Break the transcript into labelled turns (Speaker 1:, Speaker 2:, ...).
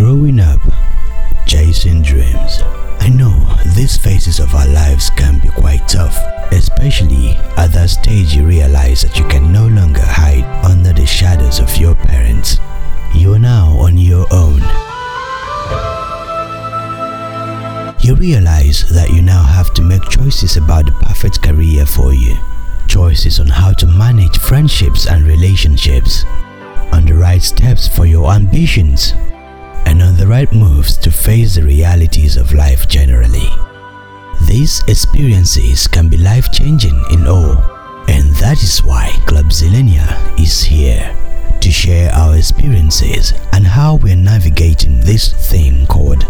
Speaker 1: Growing up, chasing dreams. I know these phases of our lives can be quite tough, especially at that stage you realize that you can no longer hide under the shadows of your parents. You are now on your own. You realize that you now have to make choices about the perfect career for you, choices on how to manage friendships and relationships, on the right steps for your ambitions, and on the right moves to face the realities of life generally. These experiences can be life changing in all, and that is why Club Zillenial is here to share our experiences and how we're navigating this thing called.